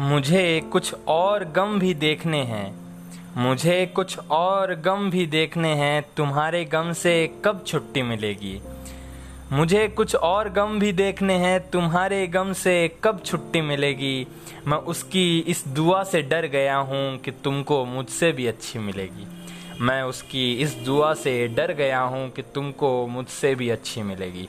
मुझे कुछ और गम भी देखने हैं। मुझे कुछ और गम भी देखने हैं। तुम्हारे गम से कब छुट्टी मिलेगी? मुझे कुछ और गम भी देखने हैं। तुम्हारे गम से कब छुट्टी मिलेगी? मैं उसकी इस दुआ से डर गया हूँ कि तुमको मुझसे भी अच्छी मिलेगी। मैं उसकी इस दुआ से डर गया हूँ कि तुमको मुझसे भी अच्छी मिलेगी।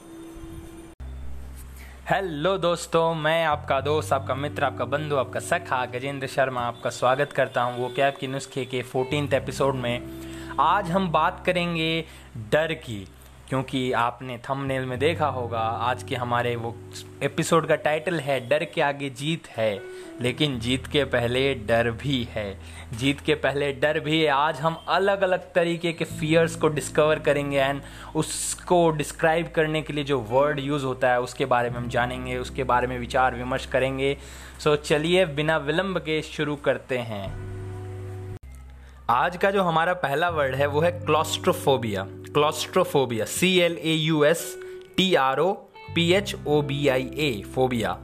हेलो दोस्तों, मैं आपका दोस्त, आपका मित्र, आपका बंधु, आपका सखा गजेंद्र शर्मा आपका स्वागत करता हूँ वो कैब के नुस्खे के फोर्टीन एपिसोड में। आज हम बात करेंगे डर की। क्योंकि आपने थंबनेल में देखा होगा, आज के हमारे वो एपिसोड का टाइटल है, डर के आगे जीत है। लेकिन जीत के पहले डर भी है। जीत के पहले डर भी है। आज हम अलग अलग तरीके के फियर्स को डिस्कवर करेंगे एंड उसको डिस्क्राइब करने के लिए जो वर्ड यूज़ होता है, उसके बारे में हम जानेंगे, उसके बारे में विचार विमर्श करेंगे। सो चलिए बिना विलंब के शुरू करते हैं। आज का जो हमारा पहला वर्ड है, वो है claustrophobia claustrophobia C L A U S T R O P H O B I A phobia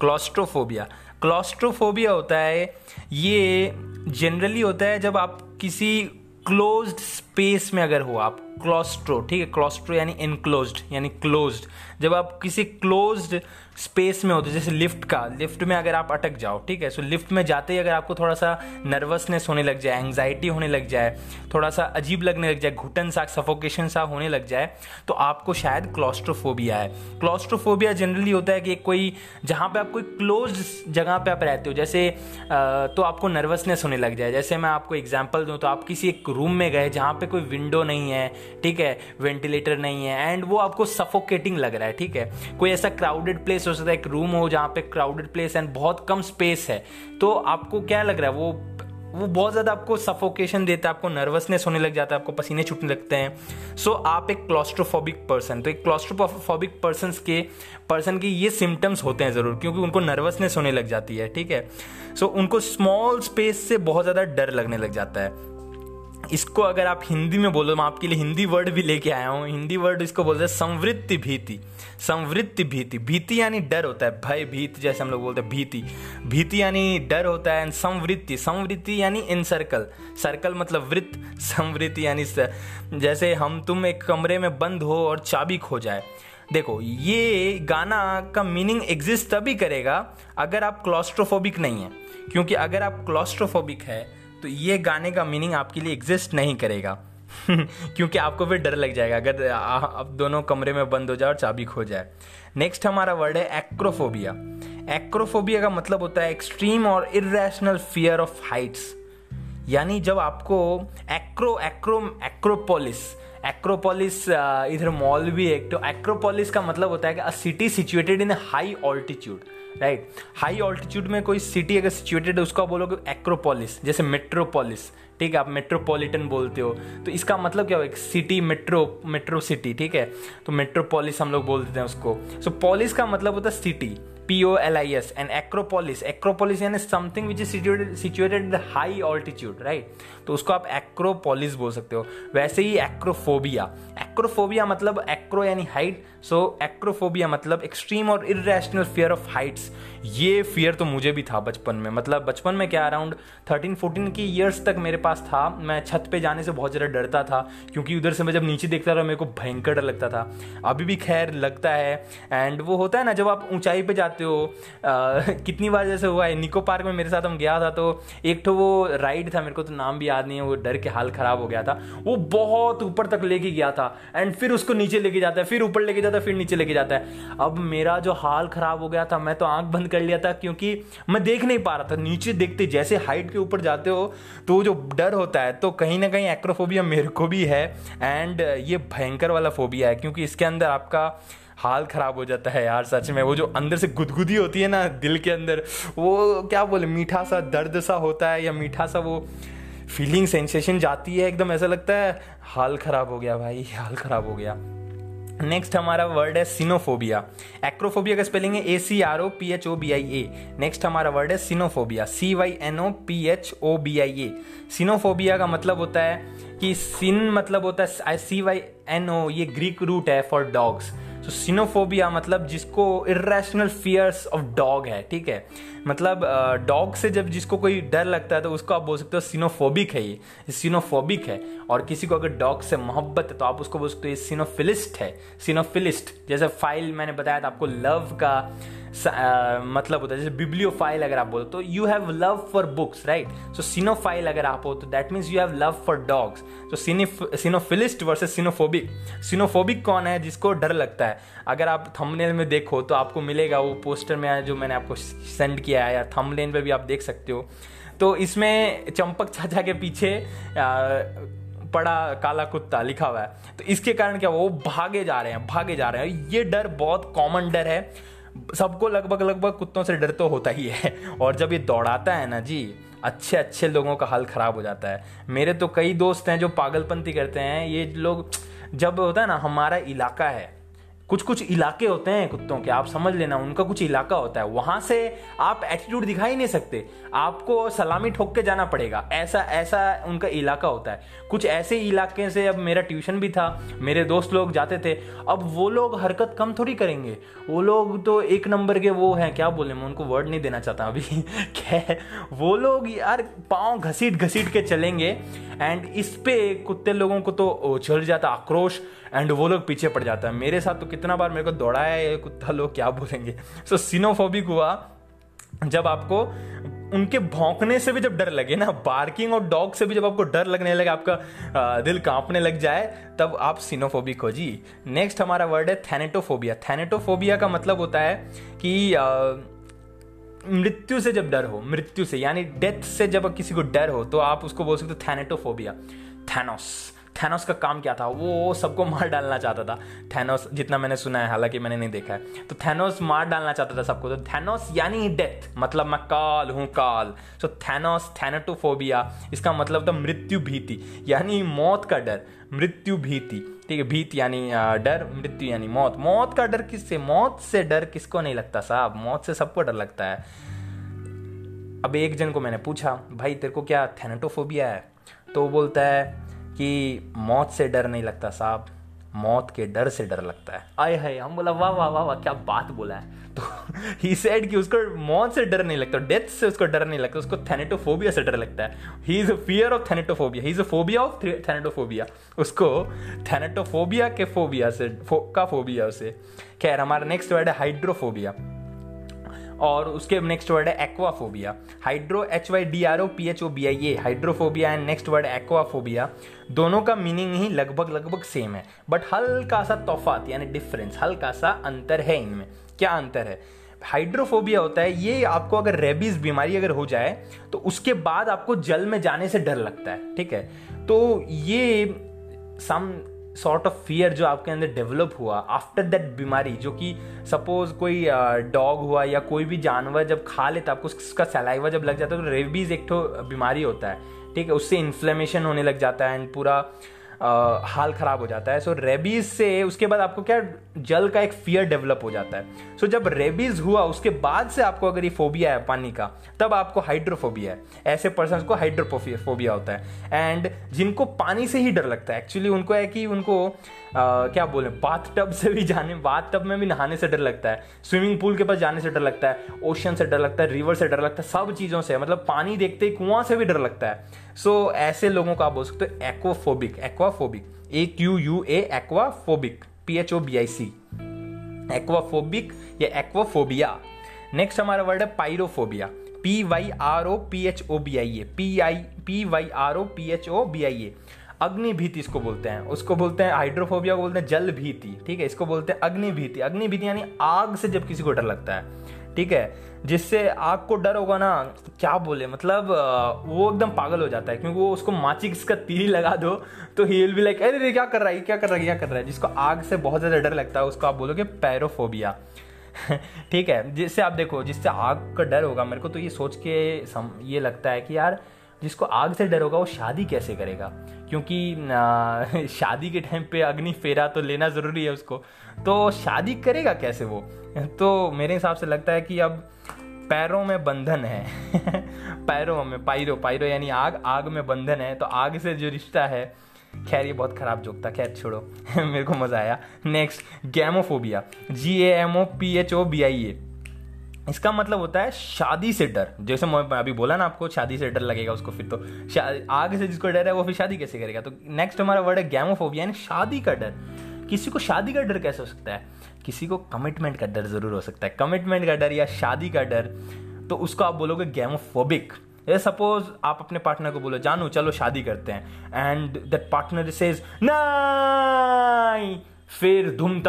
claustrophobia claustrophobia होता है, ये जनरली होता है जब आप किसी क्लोज्ड स्पेस में अगर हो आप क्लॉस्ट्रो ठीक है? क्लॉस्ट्रो यानी इनक्लोज्ड यानी क्लोज्ड जब आप किसी क्लोज्ड स्पेस में होते जैसे लिफ्ट का लिफ्ट में अगर आप अटक जाओ, ठीक है? सो लिफ्ट में जाते ही अगर आपको थोड़ा सा नर्वसनेस होने लग जाए एंग्जाइटी होने लग जाए थोड़ा सा अजीब लगने लग जाए घुटन सा सफोकेशन सा होने लग जाए तो आपको शायद क्लॉस्ट्रोफोबिया है। क्लॉस्ट्रोफोबिया जनरली होता है कि कोई, जहाँ पे आप कोई क्लोज जगह पे आप रहते हो, जैसे तो आपको नर्वसनेस होने लग जाए। जैसे मैं आपको एग्ज़ाम्पल दूँ तो आप किसी एक रूम में गए जहाँ पे कोई विंडो नहीं है ठीक है? वेंटिलेटर नहीं है एंड वो आपको सफोकेटिंग लग रहा है ठीक है? कोई ऐसा क्राउडेड प्लेस हो सकता है एक रूम हो जहाँ पे क्राउडेड प्लेस एंड बहुत कम स्पेस है तो आपको क्या लग रहा है? वो वो बहुत ज़्यादा आपको सफोकेशन देता है आपको नर्वसनेस होने लग जाता है आपको पसीने छूटने लगते हैं। सो so, आप एक क्लॉस्ट्रोफोबिक पर्सन तो एक क्लॉस्ट्रोफोबिक पर्सन के पर्सन की ये सिम्टम्स होते हैं ज़रूर क्योंकि उनको नर्वसनेस होने लग जाती है ठीक है? सो so, उनको स्मॉल स्पेस से बहुत ज़्यादा डर लगने लग जाता है। इसको अगर आप हिंदी में बोलो, मैं आपके लिए हिंदी वर्ड भी लेके आया हूँ। हिंदी वर्ड इसको बोलते हैं संवृत्ति भीति। संवृत्ति भीति। भीति यानी डर होता है। भय, भीत जैसे हम लोग बोलते हैं, भीति। भीति यानी डर होता है एंड संवृत्ति। संवृत्ति यानी इन सर्कल सर्कल मतलब वृत्त। संवृत्ति यानी जैसे हम तुम एक कमरे में बंद हो और चाबी खो जाए। देखो, ये गाना का मीनिंग एग्जिस्ट तभी करेगा अगर आप क्लॉस्ट्रोफोबिक नहीं है। क्योंकि अगर आप क्लॉस्ट्रोफोबिक है तो ये गाने का मीनिंग आपके लिए एग्जिस्ट नहीं करेगा। क्योंकि आपको फिर डर लग जाएगा। अगर आप दोनों कमरे में बंद हो जाए और चाबी खो जाए। नेक्स्ट हमारा वर्ड है एक्रोफोबिया एक्रोफोबिया का मतलब होता है एक्सट्रीम और इरेशनल फियर ऑफ़ हाइट्स यानी जब आपको एक्रो एक्रो एक्रोपोलिस एक्रोपोलिस इधर मॉल भी है तो एक्रोपोलिस का मतलब होता है कि a city situated in high altitude right high altitude में कोई सिटी अगर सिचुएटेड है उसको बोलोगे एक्रोपोलिस जैसे मेट्रोपोलिस ठीक है आप मेट्रोपॉलिटन बोलते हो। तो इसका मतलब क्या हो एक सिटी मेट्रो मेट्रो सिटी ठीक है? तो मेट्रोपोलिस हम लोग बोलते हैं उसको। सो so, पॉलिस का मतलब होता है city P O L I S and Acropolis Acropolis यानी something which is situated situated high altitude right तो उसको आप एक्रोपोलिस बोल सकते हो। वैसे ही एक्रोफोबिया एक्रोफोबिया मतलब एक्रो यानी हाइट सो एक्रोफोबिया मतलब एक्सट्रीम और इरेशनल फियर ऑफ़ हाइट्स ये फियर तो मुझे भी था बचपन में। मतलब बचपन में क्या अराउंड थर्टीन फोर्टीन की ईयर्स तक मेरे पास था। मैं छत पे जाने से बहुत ज़्यादा डरता था क्योंकि उधर से मैं जब नीचे देखता था मेरे को भयंकर डर लगता था। अभी भी खैर लगता है। एंड वो होता है ना जब आप ऊंचाई पे जाते हो आ, कितनी बार जैसे हुआ है निको पार्क में मेरे साथ हम गया था तो एक तो वो राइड था मेरे को तो नाम भी याद नहीं है वो डर के हाल ख़राब हो गया था। वो बहुत ऊपर तक लेके गया था। एंड फिर उसको नीचे लेके जाता है, फिर ऊपर लेके जाता है, फिर नीचे लेके जाता है। अब मेरा जो हाल ख़राब हो गया था, मैं तो आँख बंद कर लिया था, क्योंकि मैं देख नहीं पा रहा था। नीचे देखते, जैसे हाइट के ऊपर जाते हो तो जो डर होता है तो कहीं ना कहीं एक्रोफोबिया मेरे को भी है एंड ये भयंकर वाला फोबिया है, क्योंकि इसके अंदर आपका हाल खराब हो जाता है यार, सच में। वो जो अंदर से गुदगुदी होती है ना, दिल के अंदर, वो क्या बोले, मीठा सा दर्द सा होता है, या मीठा सा वो फीलिंग सेंसेशन जाती है एकदम, ऐसा लगता है, हाल खराब हो गया भाई, हाल खराब हो गया। नेक्स्ट हमारा वर्ड है सिनोफोबिया। एक्रोफोबिया का स्पेलिंग है A C R O P H O B I A next हमारा वर्ड है cynophobia. C Y N O P H O B I A cynophobia का मतलब होता है कि सिन मतलब होता है सी वाई एन ओ ये ग्रीक रूट है फॉर डॉग्स तो सिनोफोबिया मतलब जिसको इरेशनल फियर्स ऑफ़ डॉग है, ठीक है? मतलब डॉग से जब जिसको कोई डर लगता है तो उसको आप बोल सकते हो सिनोफोबिक है ये। सिनोफोबिक है। और किसी को अगर डॉग से मोहब्बत है तो आप उसको बोल सकते हो सिनोफिलिस्ट है। सिनोफिलिस्ट जैसे फ़ाइल मैंने बताया था आपको लव का मतलब होता है, जैसे बिब्लियोफाइल अगर आप बोलो तो you have love for books right so cynophile अगर आप हो तो that means you have love for dogs तो सिनोफिलिस्ट वर्सेस सिनोफोबिक सिनोफोबिक कौन है जिसको डर लगता है? अगर आप थंबनेल में देखो तो आपको मिलेगा वो पोस्टर में जो मैंने आपको सेंड किया है, या थंबनेल पे भी आप देख सकते हो। तो इसमें चंपक चाचा के पीछे पड़ा काला कुत्ता लिखा हुआ है। तो इसके कारण क्या वो भागे जा रहे हैं, भागे जा रहे हैं। ये डर बहुत कॉमन डर है। सबको लगभग लगभग कुत्तों से डर तो होता ही है। और जब ये दौड़ाता है ना जी, अच्छे अच्छे लोगों का हाल खराब हो जाता है। मेरे तो कई दोस्त हैं जो पागलपंती करते हैं। ये लोग, जब होता है ना, हमारा इलाका है कुछ कुछ इलाके होते हैं कुत्तों के, आप समझ लेना, उनका कुछ इलाका होता है। वहाँ से आप एटीट्यूड दिखा ही नहीं सकते। आपको सलामी ठोक के जाना पड़ेगा। ऐसा ऐसा उनका इलाका होता है। कुछ ऐसे इलाके से अब मेरा ट्यूशन भी था, मेरे दोस्त लोग जाते थे। अब वो लोग हरकत कम थोड़ी करेंगे। वो लोग तो एक नंबर के वो हैं, क्या बोले, मैं उनको वर्ड नहीं देना चाहता अभी। क्या वो लोग यार पाँव घसीट घसीट के चलेंगे। एंड इस पे कुत्ते लोगों को तो चल जाता आक्रोश। एंड वो लोग पीछे पड़ जाता है। मेरे साथ तो कितना बार मेरे को दौड़ाया है कुत्ता लोग क्या बोलेंगे? सो so, सिनोफोबिक हुआ। जब आपको उनके भौंकने से भी जब डर लगे ना बार्किंग और डॉग से भी जब आपको डर लगने लगे आपका दिल कांपने लग जाए तब आप सिनोफोबिक हो जी। नेक्स्ट हमारा वर्ड है थैनेटोफोबिया थैनेटोफोबिया का मतलब होता है कि मृत्यु से जब डर हो मृत्यु से यानी डेथ से जब किसी को डर हो तो आप उसको बोल सकते हो थैनेटोफोबिया थैनोस थैनोस का काम क्या था? वो सबको मार डालना चाहता था। थैनोस जितना मैंने सुना है, हालाँकि मैंने नहीं देखा है। तो थैनोस मार डालना चाहता था सबको। तो थैनोस यानी डेथ मतलब मैं काल हूँ, काल। सो थैनोस थैनेटोफोबिया इसका मतलब था मृत्यु भीति, यानी मौत का डर, मृत्यु भीति। ठीक है, भीत यानी डर, मृत्यु यानी मौत। मौत का डर किससे? मौत से डर किसको नहीं लगता साहब? मौत से सबको डर लगता है। अब एक जन को मैंने पूछा, भाई, तेरे को क्या थैनेटोफोबिया है? तो बोलता है कि मौत से डर नहीं लगता साहब मौत के डर से डर लगता है। आए है हम बोला वाह वाह वाह वाह क्या बात बोला है। तो ही सेड कि उसको मौत से डर नहीं लगता डेथ से उसको डर नहीं लगता उसको थेनेटोफोबिया से डर लगता है। He is a fear of thanatophobia he is a phobia of thanatophobia उसको थैनेटोफोबिया के फोबिया से फो, का फोबिया उसे। खैर हमारा नेक्स्ट वर्ड है हाइड्रोफोबिया और उसके नेक्स्ट वर्ड है aquaphobia hydro H Y D R O P H O B I A hydrophobia and next word aquaphobia दोनों का मीनिंग ही लगभग लगभग सेम है. बट हल्का सा तोफात, यानी डिफरेंस हल्का सा अंतर है इनमें. क्या अंतर है? हाइड्रोफोबिया होता है, ये आपको अगर रेबीज बीमारी अगर हो जाए तो उसके बाद आपको जल में जाने से डर लगता है, ठीक है? तो ये सम सॉर्ट ऑफ़ फियर जो आपके अंदर डेवलप हुआ आफ्टर दैट बीमारी, जो कि सपोज़ कोई डॉग हुआ या कोई भी जानवर जब खा लेता आपको उसका सलाइवा जब लग जाता है तो रेबीज एक तो बीमारी होता है। ठीक है, उससे इन्फ्लेमेशन होने लग जाता है एंड पूरा हाल खराब हो जाता है। सो so, रेबीज से उसके बाद आपको क्या जल का एक फियर डेवलप हो जाता है। सो so, जब रेबीज हुआ उसके बाद से आपको अगर ये फोबिया है पानी का तब आपको हाइड्रोफोबिया है। ऐसे पर्सन को हाइड्रोफोबिया होता है। एंड जिनको पानी से ही डर लगता है एक्चुअली उनको है कि उनको आ, क्या बोले बाथ टब से भी जाने बाथ टब में भी नहाने से डर लगता है। स्विमिंग पूल के पास जाने से डर लगता है। ओशन से डर लगता है। रिवर से डर लगता है। सब चीज़ों से मतलब पानी देखते ही कुआँ से भी डर लगता है। सो so, ऐसे लोगों को आप बोल सकते हो aquaphobic aquaphobic A Q U A aquaphobic P H O B I C aquaphobic या एक्वाफोबिया नेक्स्ट हमारा वर्ड है pyrophobia P Y R O P H O B I A P I P Y R O P H O B I A अग्नि भीति इसको बोलते हैं उसको बोलते हैं हाइड्रोफोबिया को बोलते हैं जल भीति ठीक है? इसको बोलते हैं अग्नि भीति अग्नि भीति यानी आग से जब किसी को डर लगता है ठीक है? जिससे आग को डर होगा ना क्या बोले? मतलब वो एकदम पागल हो जाता है क्योंकि वो उसको माचिस का तीर लगा दो तो ही विल बी लाइक अरे क्या कर रहा है? क्या कर रहा है? क्या कर रहा है? जिसको आग से बहुत ज़्यादा डर लगता है उसको आप बोलोगे पैरोफोबिया। ठीक है? जिससे आप देखो जिससे आग का डर होगा मेरे को तो ये सोच के सम, ये लगता है कि यार जिसको आग से डर होगा वो शादी कैसे करेगा? क्योंकि शादी के टाइम पे अग्नि फेरा तो लेना ज़रूरी है उसको। तो शादी करेगा कैसे वो? तो मेरे हिसाब से लगता है कि अब पैरों में बंधन है। पैरों में, पायरो पायरो यानी आग आग में बंधन है। तो आग से जो रिश्ता है, खैर, ये बहुत खराब जोक था। खैर, छोड़ो। मेरे को मज़ा आया। Next gamophobia G A M O P H O B I A इसका मतलब होता है शादी से डर। जैसे मैं अभी बोला ना आपको, शादी से डर लगेगा उसको फिर तो। आगे से जिसको डर है वो फिर शादी कैसे करेगा? तो नेक्स्ट हमारा वर्ड है गैमोफोबिया यानी शादी का डर। किसी को शादी का डर कैसे हो सकता है? किसी को कमिटमेंट का डर ज़रूर हो सकता है। कमिटमेंट का डर या शादी का डर तो उसको आप बोलोगे गैमोफोबिक ये सपोज़ आप अपने पार्टनर को बोलो, जानू, चलो शादी करते हैं। एंड दैट पार्टनर सेज नहीं फिर धूम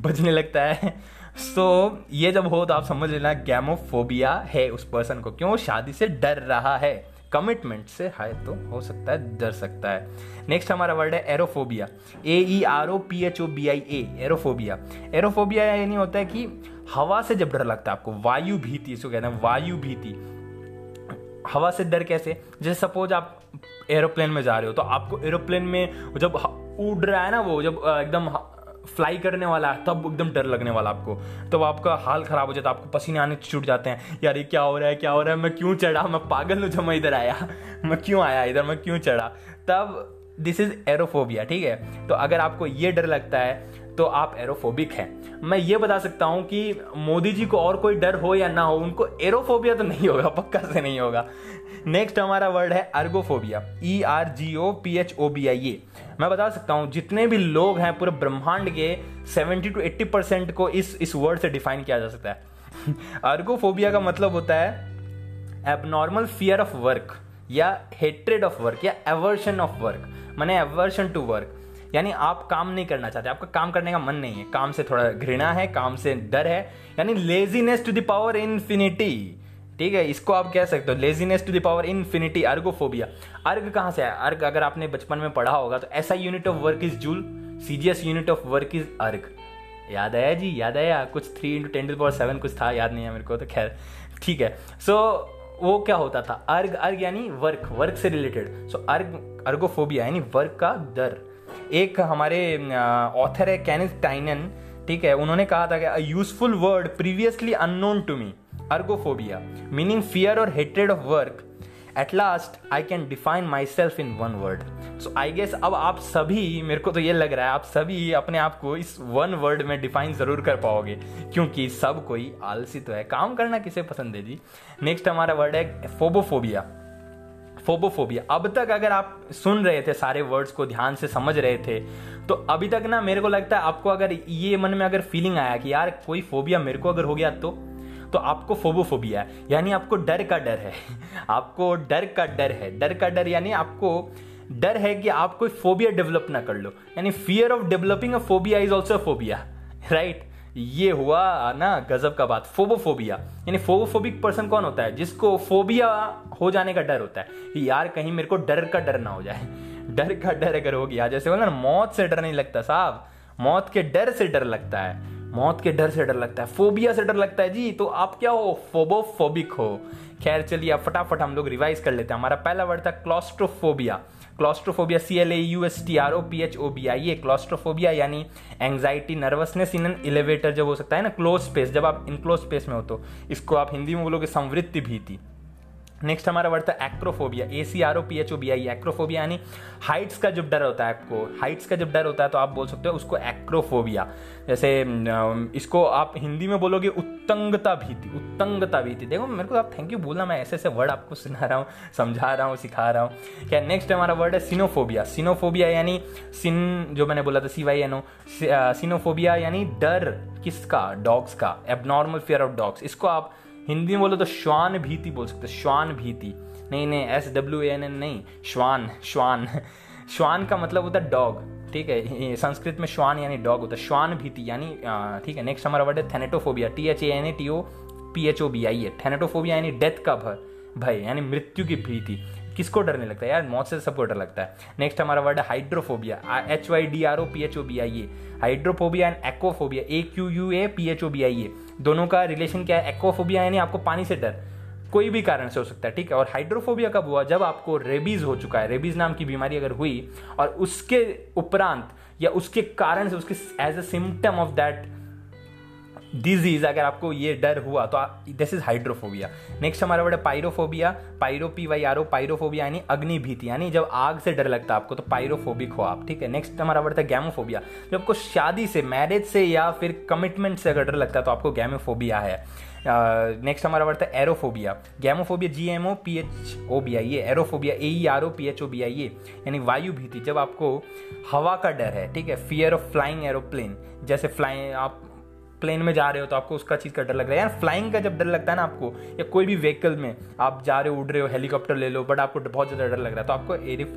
बजने लगता है सो so, ये जब हो तो आप समझ लेना गैमोफोबिया है उस पर्सन को क्यों शादी से डर रहा है कमिटमेंट से है तो हो सकता है डर सकता है नेक्स्ट हमारा वर्ड है aerophobia A E R O P H O B I A aerophobia aerophobia ये नहीं होता है कि हवा से जब डर लगता है आपको वायु भीति इसको कहते हैं वायु भीति हवा से डर कैसे जैसे सपोज़ आप एरोप्लेन में जा रहे हो तो आपको एरोप्लेन में जब उड़ रहा है ना वो, जब एकदम फ्लाई करने वाला है, तब एकदम डर लगने वाला आपको। तब आपका हाल खराब हो जाता है, आपको पसीने आने छूट जाते हैं। यार ये क्या हो रहा है, क्या हो रहा है, मैं क्यों चढ़ा? मैं पागल हूँ जब मैं इधर आया। मैं क्यों आया इधर? मैं क्यों चढ़ा? तब दिस इज़ एरोफोबिया ठीक है? तो अगर आपको ये डर लगता है तो आप एरोफोबिक हैं। मैं ये बता सकता हूँ कि मोदी जी को और कोई डर हो या ना हो, उनको एरोफोबिया तो नहीं होगा, पक्का से नहीं होगा। नेक्स्ट हमारा वर्ड है ergophobia E R G O P H O B I A मैं बता सकता हूँ, जितने भी लोग हैं पूरे ब्रह्मांड के 70 टू 80 परसेंट को इस इस वर्ड से डिफाइन किया जा सकता है। अर्गोफोबिया का मतलब होता है एबनॉर्मल फियर ऑफ़ वर्क या हेट्रेड ऑफ़ वर्क या एवर्शन ऑफ़ वर्क मैंने एवर्शन टू वर्क यानी आप काम नहीं करना चाहते आपका काम करने का मन नहीं है। काम से थोड़ा घृणा है काम से डर है यानी laziness to the power infinity ठीक है इसको आप कह सकते हो laziness to the power infinity ergophobia erg कहाँ से है अर्ग अगर आपने बचपन में पढ़ा होगा तो ऐसा unit of work is joule CGS unit of work is erg. याद आया जी? याद आया? कुछ three into ten to power seven कुछ था याद नहीं है मेरे को तो खैर ठीक है। सो so, वो क्या होता था? अर्ग अर्ग यानी वर्क वर्क से related so so, erg ergophobia यानी वर्क का डर। एक हमारे ऑथर है कैनिस टाइनन ठीक है, उन्होंने कहा था कि a useful word previously unknown to me ergophobia meaning fear और hated of work at last I can define myself in one word so I guess अब आप सभी, मेरे को तो ये लग रहा है, आप सभी अपने आप को इस वन वर्ड में डिफाइन ज़रूर कर पाओगे, क्योंकि सब कोई आलसी तो है। काम करना किसे पसंद है जी? नेक्स्ट हमारा वर्ड है फोबोफोबिया फोबोफोबिया। अब तक अगर आप सुन रहे थे सारे वर्ड्स को ध्यान से समझ रहे थे तो अभी तक ना मेरे को लगता है आपको अगर ये मन में अगर फीलिंग आया कि यार कोई फोबिया मेरे को अगर हो गया तो तो आपको फोबोफोबिया है। यानी आपको डर का डर है। आपको डर का डर है। डर का डर यानी आपको डर है कि आप कोई फोबिया डेवलप ना कर लो। यानी fear of developing a phobia is also phobia right ये हुआ ना गजब का बात, फोबोफोबिया। यानी फोबोफोबिक पर्सन कौन होता है? जिसको फोबिया हो जाने का डर होता है। यार कहीं मेरे को डर का डर ना हो जाए। डर का डर अगर हो गया, जैसे बोला ना, मौत से डर नहीं लगता साहब। मौत के डर से डर लगता है। मौत के डर से डर लगता है। फोबिया से डर लगता है जी तो आप क्या हो? फोबोफोबिक हो। खैर चलिए, अब फटाफट हम लोग रिवाइज कर लेते हैं। हमारा पहला वर्ड था claustrophobia. Claustrophobia C L A U S T R O P H O B I ये क्लॉस्ट्रोफोबिया यानी anxiety nervousness in an elevator जब हो सकता है ना क्लोज स्पेस जब आप इनक्लोज स्पेस में हो तो इसको आप हिंदी में बोलोगे संवृत्ति भीति। नेक्स्ट हमारा वर्ड था acrophobia A C R O P H O B I acrophobia यानी हाइट्स का जब डर होता है आपको हाइट्स का जब डर होता है तो आप बोल सकते हो उसको एक्रोफोबिया जैसे इसको आप हिंदी में बोलोगे उत्तंगता भीति उत्तंगता भीति। देखो, मेरे को आप थैंक यू बोलना, मैं ऐसे ऐसे वर्ड आपको सुना रहा हूँ, समझा रहा हूँ, सिखा रहा हूँ। क्या नेक्स्ट हमारा वर्ड है सिनोफोबिया सिनोफोबिया यानी सिन जो मैंने बोला था सी वाई एन ओ सिनोफोबिया यानी डर किसका? डॉग्स का। एबनॉर्मल फियर ऑफ़ डॉग्स इसको आप हिंदी में बोलो तो श्वान भीति बोल सकते श्वान भीति। नहीं नहीं एस डब्ल्यू एन एन नहीं, श्वान श्वान। श्वान का मतलब होता है डॉग ठीक है? संस्कृत में श्वान यानी डॉग होता है, श्वान भीति यानी ठीक है? नेक्स्ट हमारा वर्ड है thanatophobia T H A N A T O P H O B I है थेनेटोफोबिया यानी डेथ का भर भय, यानी मृत्यु की भीति। किसको नहीं लगता है? यार, मौत से सबको डर लगता है। नेक्स्ट हमारा वर्ड है hydrophobia H Y D R O P H O B I A hydrophobia and aquaphobia A Q U A P H O B I A दोनों का रिलेशन क्या है? एक्ोफोबिया यानी आपको पानी से डर। कोई भी कारण से हो सकता है, ठीक है? और हाइड्रोफोबिया कब हुआ? जब आपको रेबीज हो चुका है। रेबीज नाम की बीमारी अगर हुई, और उसके उपरांत या उसके कारण से, उसके as a symptom of that disease अगर आपको ये डर हुआ तो दिस इज़ हाइड्रोफोबिया नेक्स्ट हमारा वर्ड है pyrophobia pyro P Y R O pyrophobia यानी अग्नि भीति यानी जब आग से डर लगता है आपको तो पायरोफोबिक हो आप ठीक है? नेक्स्ट हमारा वर्ड है गैमोफोबिया जब आपको शादी से मैरिज से या फिर कमिटमेंट से अगर डर लगता है तो आपको गैमोफोबिया है. नेक्स्ट uh, हमारा वर्ड है aerophobia gamophobia G M O P H O B I A aerophobia A E R O P H O B I A यानी वायु भीति जब आपको हवा का डर है ठीक है? फियर ऑफ़ फ्लाइंग एरोप्लेन जैसे फ्लाइंग आप प्लेन में जा रहे हो तो आपको उसका चीज़ का डर लग रहा है। यार फ्लाइंग का जब डर लगता है ना आपको, या कोई भी व्हीकल में आप जा रहे हो, उड़ रहे हो हेलीकॉप्टर ले लो बट आपको बहुत ज़्यादा डर लग रहा है तो आपको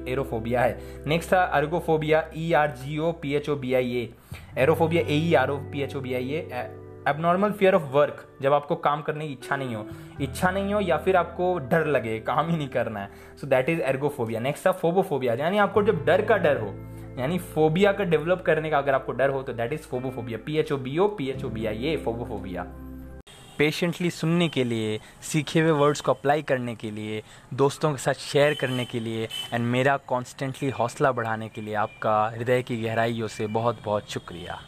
एरोफोबिया है। नेक्स्ट था ergophobia E R G O P H O B I A aerophobia A E R O P H O B I A abnormal fear of work जब आपको काम करने की इच्छा नहीं हो। इच्छा नहीं हो या फिर आपको डर लगे, काम ही नहीं करना है। So that is ergophobia next था फोबोफोबिया यानी आपको जब डर का डर हो यानी फोबिया का डेवलप करने का अगर आपको डर हो तो that is phobophobia P H O B O P H O B I A phobophobia patiently सुनने के लिए, सीखे हुए वर्ड्स को अप्लाई करने के लिए, दोस्तों के साथ शेयर करने के लिए एंड मेरा कॉन्स्टेंटली हौसला बढ़ाने के लिए आपका हृदय की गहराइयों से बहुत बहुत शुक्रिया।